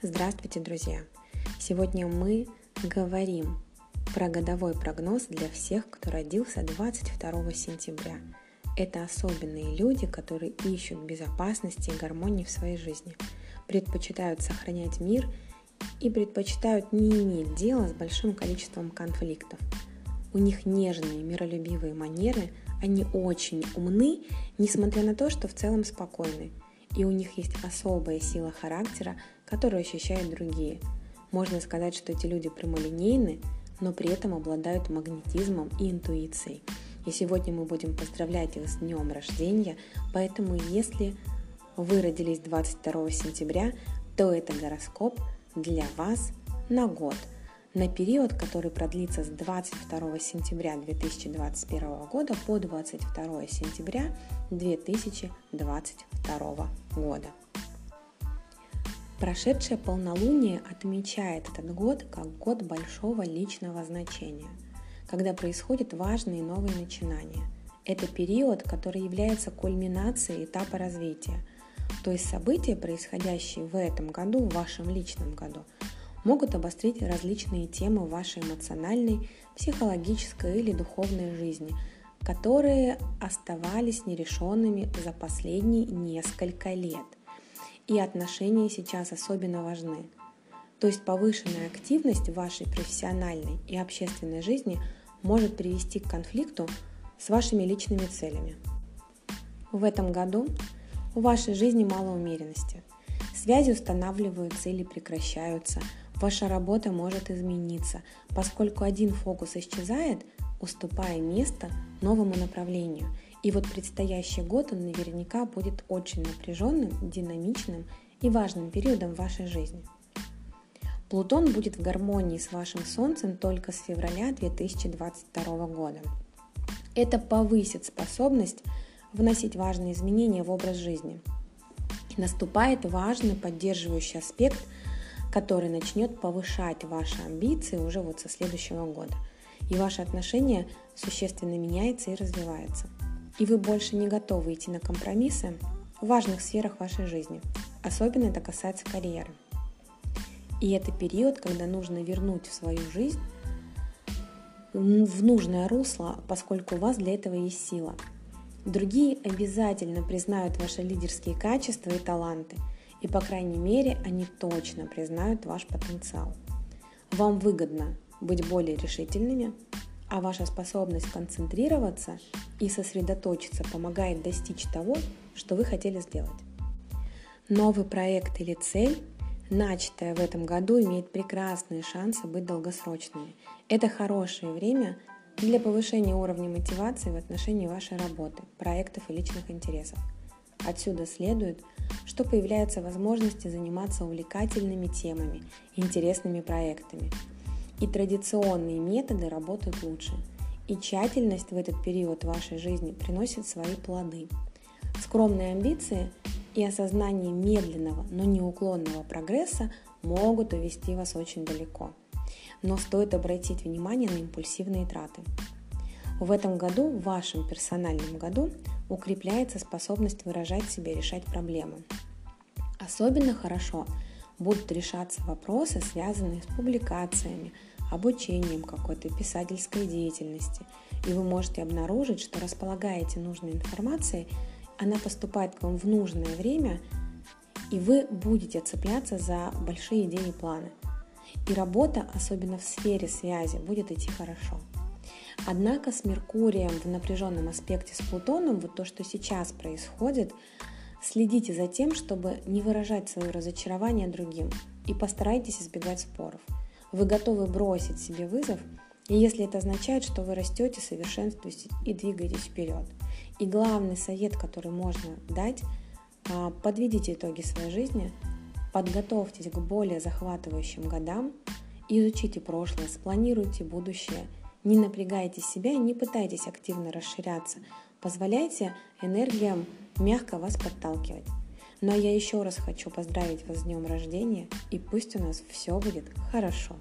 Здравствуйте, друзья! Сегодня мы говорим про годовой прогноз для всех, кто родился 22 сентября. Это особенные люди, которые ищут безопасности и гармонии в своей жизни, предпочитают сохранять мир и предпочитают не иметь дела с большим количеством конфликтов. У них нежные, миролюбивые манеры, они очень умны, несмотря на то, что в целом спокойны – и у них есть особая сила характера, которую ощущают другие. Можно сказать, что эти люди прямолинейны, но при этом обладают магнетизмом и интуицией. И сегодня мы будем поздравлять их с днем рождения, поэтому если вы родились 22 сентября, то это гороскоп для вас на год – на период, который продлится с 22 сентября 2021 года по 22 сентября 2022 года. Прошедшее полнолуние отмечает этот год как год большого личного значения, когда происходят важные новые начинания. Это период, который является кульминацией этапа развития, то есть события, происходящие в этом году, в вашем личном году – могут обострить различные темы вашей эмоциональной, психологической или духовной жизни, которые оставались нерешенными за последние несколько лет. И отношения сейчас особенно важны. То есть повышенная активность в вашей профессиональной и общественной жизни может привести к конфликту с вашими личными целями. В этом году в вашей жизни мало умеренности. Связи устанавливаются или прекращаются, Ваша работа может измениться, поскольку один фокус исчезает, уступая место новому направлению. И вот предстоящий год он наверняка будет очень напряженным, динамичным и важным периодом вашей жизни. Плутон будет в гармонии с вашим Солнцем только с февраля 2022 года. Это повысит способность вносить важные изменения в образ жизни. Наступает важный поддерживающий аспект – который начнет повышать ваши амбиции уже вот со следующего года. И ваше отношение существенно меняется и развивается. И вы больше не готовы идти на компромиссы в важных сферах вашей жизни. Особенно это касается карьеры. И это период, когда нужно вернуть в свою жизнь в нужное русло, поскольку у вас для этого есть сила. Другие обязательно признают ваши лидерские качества и таланты – и, по крайней мере, они точно признают ваш потенциал. Вам выгодно быть более решительными, а ваша способность концентрироваться и сосредоточиться помогает достичь того, что вы хотели сделать. Новый проект или цель, начатая в этом году, имеет прекрасные шансы быть долгосрочными. Это хорошее время для повышения уровня мотивации в отношении вашей работы, проектов и личных интересов. Отсюда следует – что появляются возможности заниматься увлекательными темами, интересными проектами. И традиционные методы работают лучше. И тщательность в этот период вашей жизни приносит свои плоды. Скромные амбиции и осознание медленного, но неуклонного прогресса могут увести вас очень далеко. Но стоит обратить внимание на импульсивные траты. В этом году, в вашем персональном году, укрепляется способность выражать себя решать проблемы. Особенно хорошо будут решаться вопросы, связанные с публикациями, обучением какой-то писательской деятельности. И вы можете обнаружить, что располагаете нужной информацией, она поступает к вам в нужное время, и вы будете цепляться за большие идеи и планы. И работа, особенно в сфере связи, будет идти хорошо. Однако с Меркурием в напряженном аспекте с Плутоном, вот то, что сейчас происходит, следите за тем, чтобы не выражать свое разочарование другим и постарайтесь избегать споров. Вы готовы бросить себе вызов, и если это означает, что вы растете, совершенствуетесь и двигаетесь вперед. И главный совет, который можно дать, а, подведите итоги своей жизни, подготовьтесь к более захватывающим годам, изучите прошлое, спланируйте будущее – не напрягайте себя не пытайтесь активно расширяться. Позволяйте энергиям мягко вас подталкивать. А я еще раз хочу поздравить вас с днем рождения и пусть у нас все будет хорошо.